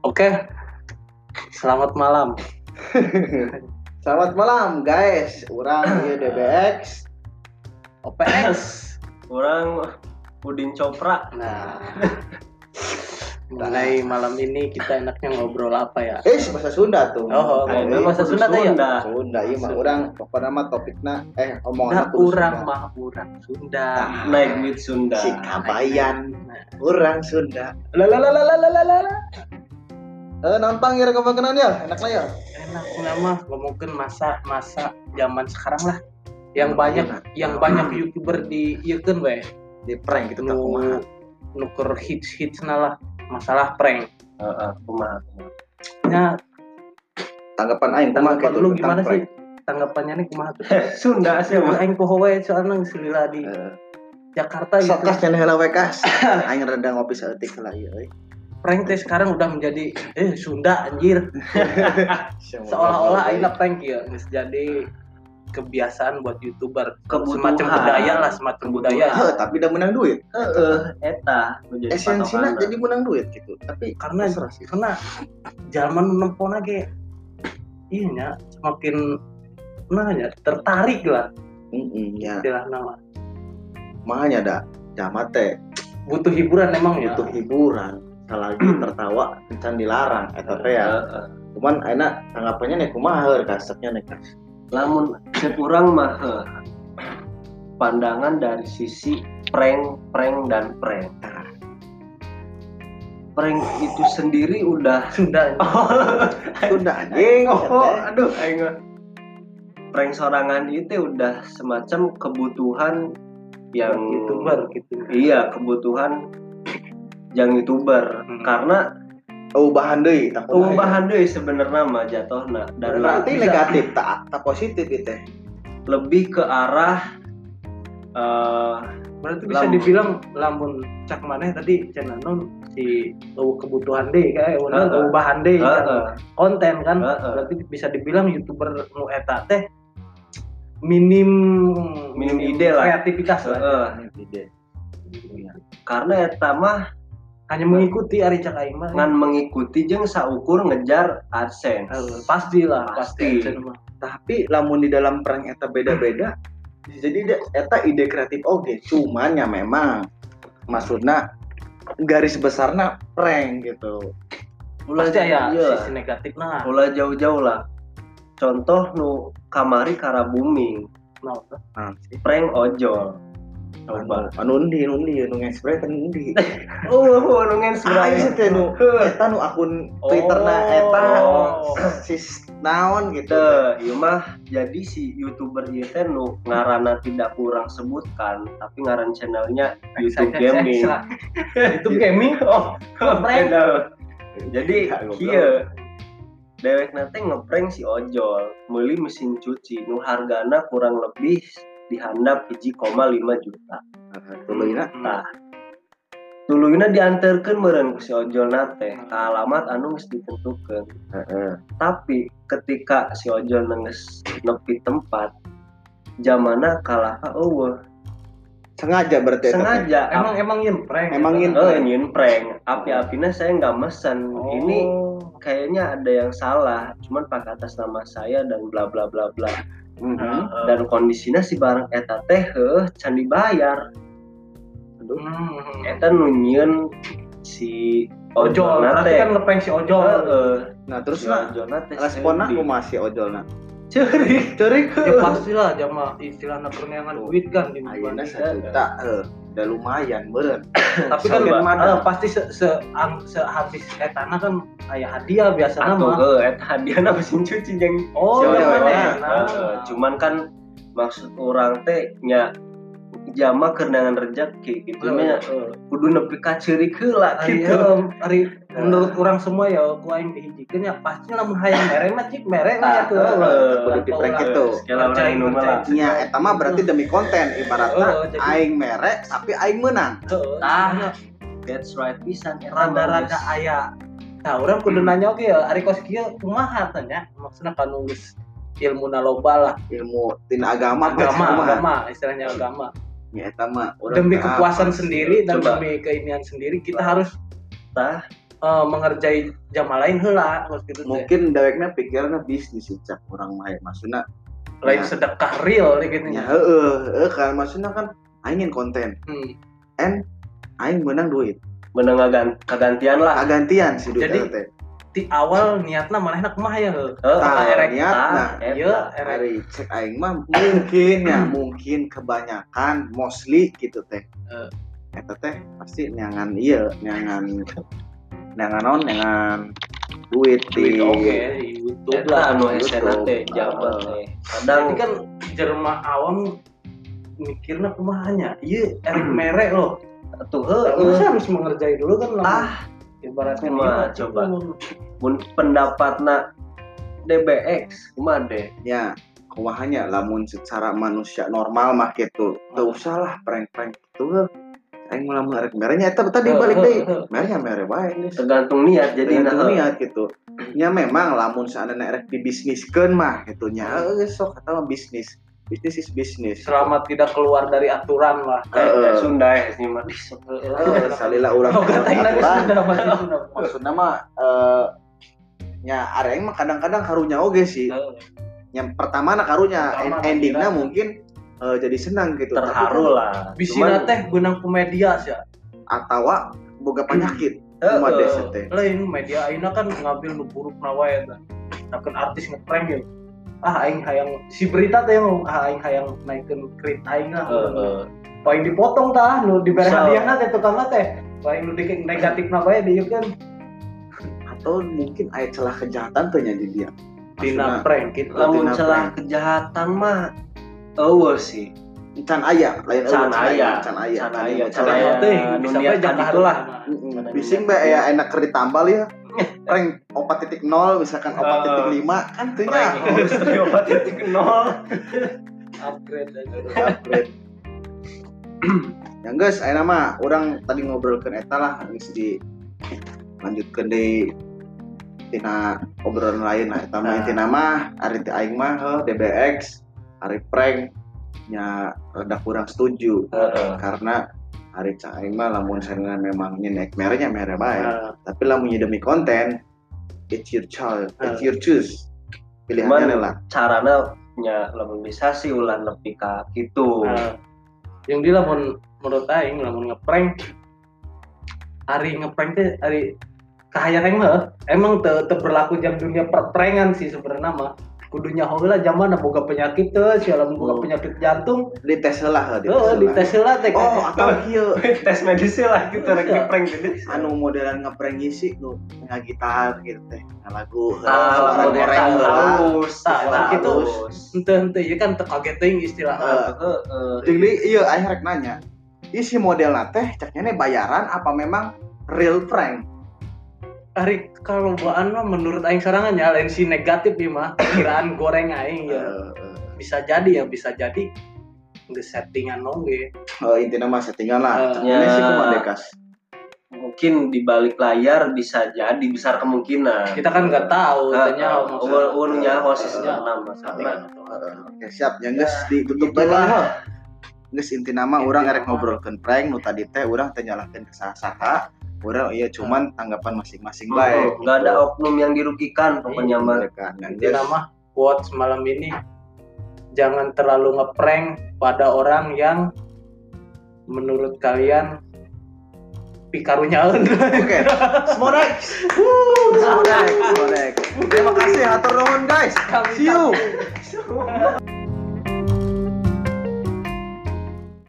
Oke. Selamat malam. Selamat malam guys, orang ieu DBX. OPS. Orang Udin Copra. Nah. Mengenai malam ini kita enaknya ngobrol apa ya? Eh, bahasa Sunda tuh. Oh, Eh, ngobrol bahasa Sunda teh ya? Sunda. Sunda, iya mah orang pokoknya mah topiknya eh Nah, omongan urang mah urang Sunda. Naik duit Sunda. si kabayan, Nah. urang Sunda. Lalalalalalala. Eh, nantang ya rekan ya, enak lah ya. Enak nama ngomongin masa masa zaman sekarang lah. Yang Hmm, banyak enak. yang banyak youtuber di ieu kan we. Di prank gitu tak Nu kumaha. nuker hits hits lah masalah prank. Heeh, kumaha. Nya Tanggapan aing kumaha tanggapan gitu lu gimana prank. sih? Tanggapannya nih kumaha tuh? Sunda sih mah. aing poho we soalnya geus lila di Eh, Jakarta gitu. Sok kas cenah heula we kas. Aing rada ngopi saeutik lah ieu euy. Prank teh sekarang udah menjadi eh Sunda anjir. Seolah-olah aina prank ya geus jadi kebiasaan buat youtuber Kebutuhan. semacam budaya lah semacam budaya Heh, tapi udah menang duit. Heeh, eta nu jadi Esensinya jadi menang duit gitu. Tapi karena sih. karena zaman nempona ge iya semakin nah ya tertarik lah Heeh, ya. istilah nama Makanya ada jamat teh butuh hiburan emang ya butuh hiburan lagi tertawa can dilarang eta teh ya. Cuman enak tanggapannya nih kumaha heur kasepnya nih kas Lamun cek urang mah pandangan dari sisi prank, prank dan prank. Prank itu sendiri udah sudah. Anjing anjing. Oh aduh aing prank sorangan itu udah semacam kebutuhan yang youtuber gitu. Iya kebutuhan yang youtuber Hmm. karena oh bahan deui tak oh bahan deui sebenarnya mah jatuhna dan berarti bisa negatif tak tak positif itu lebih ke arah eh berarti bisa Lamun. dibilang lamun cak maneh tadi channel non si eueuh kebutuhan deh kayak eueuh bahan deh kan. heeh, konten kan Heeh. berarti bisa dibilang youtuber nu eta teh minim Minim ide lah. kreativitas lah heeh. karena eta mah hanya mengikuti ari cak aing mah ngan mengikuti jeung saukur ngejar AdSense Heuh, pasti lah Pasti. tapi lamun di dalam prank eta beda-beda jadi eta ide kreatif oke cuman ya memang maksudnya garis besarnya prank gitu. Ulah pasti aya iya. sisi negatif nah. Ulah jauh-jauh lah. Contoh nu kamari kara booming nah, prank ojol coba. Anu undi anu undi anu ngespray kan undi. Oh nu Ah, ngen iya teh nu eta nu akun Twitterna eta Oh. sis naon gitu. Ieu mah jadi si youtuber ieu teh nu ngaranna tidak kurang sebutkan tapi ngaran channelnya YouTube Gaming. YouTube gaming? Oh prank Beda. Jadi Ya, kieu dewek nanti ngeprank si ojol. Meuli mesin cuci nu hargana kurang lebih dihandap 1,5 juta. Tuluina Nah, tuluina diantarkeun meureun ku si ojol nate. Ka alamat anu geus ditentukeun. heeh. Tapi ketika si ojol nengges nepi tempat jamana kalah ka eueuh. Sengaja berarti sengaja. Emang emang yen prank Emang yen eh nyin prank api-apina saya nggak mesen. Oh. ini kayaknya ada yang salah. Cuman pakai atas nama saya dan bla bla bla bla Mhm. dan kondisinya si barang eta teh can dibayar Hmm. eta nunyeun si ojol teh kan ngeprank si ojol heeh Nah, terus si teh responnya aku masih ojolna. Ceurik Cerik. ya pastilah jama istilahnya perniangan duit kan di Ayeuna sajuta heuh. Udah lumayan beureun. tapi kan mana? eh, pasti se se sehabis etana kan aya hadiah biasanya atau mah heuh eta hadiahna mesin cuci jeung oh yang ojol mana iya. ya? Nah. Heeh, cuman kan maksud orang teh nya jama kenangan rezeki gitu nya Heeh. kudu nepi ka ceurik heula Ari, gitu ari menurut orang semua ya ku aing dihijikeun ya pasti lamun hayang mere mah cik mere eueuh. kudu di prank gitu. Nya eta mah berarti demi konten. Ibaratnya jadi- aing mere tapi aing menang. Heeh. Ah. that's right pisan. Rada-rada aya. Nah orang kudu nanya oke ya ari kos kieu kumaha tanya maksudnya kan nulis ilmu loba lah. Ilmu tina agama agama agama istilahnya agama Ya eta mah urang demi kepuasan apa sih? sendiri dan Coba. demi keinginan sendiri kita harus tah eh, mengerjai jamaah lain heula maksud gitu mungkin deweknya pikirnya bisnis sih cak orang main maksudnya lain ya. sedekah real gitu ya heeh heeh kan maksudnya kan aing ingin konten Hmm. and aing menang duit menang kagan- kagantian lah gantian si duit Jadi, di awal niatna manehna kumaha ya heuh Heeh, Tah, erek niatna. Ieu cek aing mah mungkin ya mungkin kebanyakan mostly gitu teh. Eh. eta teh pasti nyangan iya nyangan nyangan non nyangan duit di oke di YouTube lah anu. SNA teh jaman teh. Kadang Jadi kan jerma awam mikirnya kumahanya iya erek merek loh. Tuh heeh. harus mengerjai dulu kan lah ah ibaratnya Kumaha, gitu. coba. mun pendapatna DBX kumaha deh. Ya kumahanya lamun secara manusia normal mah gitu. Teu Hmm. usah lah prank-prank gitu. Aing mau lamun arek merenya eta tadi Heuh, balik deui merenya mere bae geus. Tergantung niat jadi tergantung nah niat gitu. Nya memang lamun seandainya erek dibisniskeun mah gitu. Nya Hmm. eh, sok kata mah bisnis bisnis is bisnis. Selama tidak keluar dari aturan lah. Kayak Sunda ya sih mah Eh, salila ulah Oh, aturan. Sunda maksudnya mah eh nya arek mah kadang-kadang karunya oge sih. Yang pertama na karunya endingnya kira. mungkin eh, jadi senang gitu. Terharu kan- lah. Bisina teh gunang komedia sih. atau boga penyakit. Lain media aina kan ngambil nu buruk na wae tah. Nakeun artis ngeprank ya. Ah aing hayang si berita teh yang ah aing hayang naikeun krit aing lah. Heeh. Paling dipotong tah nu dibere Bisa. hadiahna teh tukang teh. Paling nu dikit negatif na bae dieu kan atau mungkin aya celah kejahatan tuh nya di dia dina Maksudna, prank gitu. lamun Tina celah prank. kejahatan mah eueuh sih can aya lain Can eueuh, aya. can aya Can aya. can Can aya aya. teh bisa bae jangan. Ada bising bae ya enak keur ditambal ya prank 4.0 misalkan 4.5 kan tuh nya prank harus diobat titik nol upgrade aja. upgrade yang guys ayeuna mah orang tadi ngobrolkeun eta lah geus di lanjutkeun deui tina obrolan lain lah eta mah Nah. intina mah ari teh aing mah heuh, DBX ari prank nya rada kurang setuju Heeh. karena hari cak aing mah lamun sana memang naik merenya mere bae Nah, tapi lamun demi konten it's your child it's Ah. your choose pilihannya Cuman- lah carana nya lamun bisa sih ulah nepi ka kitu. Nah, yang di lamun menurut aing lamun ngeprank hari ngeprank teh hari kahayang mah emang teu teu berlaku jam dunia perprankan sih sebenarnya mah kudunya heula zaman boga penyakit teh sia lamun boga Hmm. penyakit jantung dites lah dites heeh heula. dites heula teh oh atau kieu tes medis lah gitu rek Iya. prank gitu anu modelan ngeprank ngisi nu ngagitar gitu teh ngalagu Ah, suara model goreng halus Tah, suara tah, gitu. halus. ente ente ya kan teu kaget teuing istilah Heeh. Heeh. jadi iya aing rek nanya isi modelna teh caknya bayaran apa memang real prank hari kalau buaan mah menurut aing sarangannya lain si negatif ya mah kiraan goreng aing ya. Eh, bisa jadi ya bisa jadi. Nge settingan oge eh, intinya mah settingan lah. Eh, ini sih ya. kumaha dekas. Mungkin di balik layar bisa jadi besar kemungkinan. Kita kan nggak tahu tanya uh, ununya hosis Ya. nama sama Oke, siap. Yang geus ditutup bae lah. Geus inti nama orang erek ngobrolkeun prank nu tadi teh urang teh nyalahkeun ke saha-saha. Urang iya cuman tanggapan masing-masing bae. nggak ada oknum yang dirugikan pokoknya mah. Yang Inti geus nama quotes malam ini jangan terlalu ngeprank pada orang yang menurut kalian pikarunya Oke. Smorex. Smorex, Smorex. Terima kasih atur nuhun guys. See you.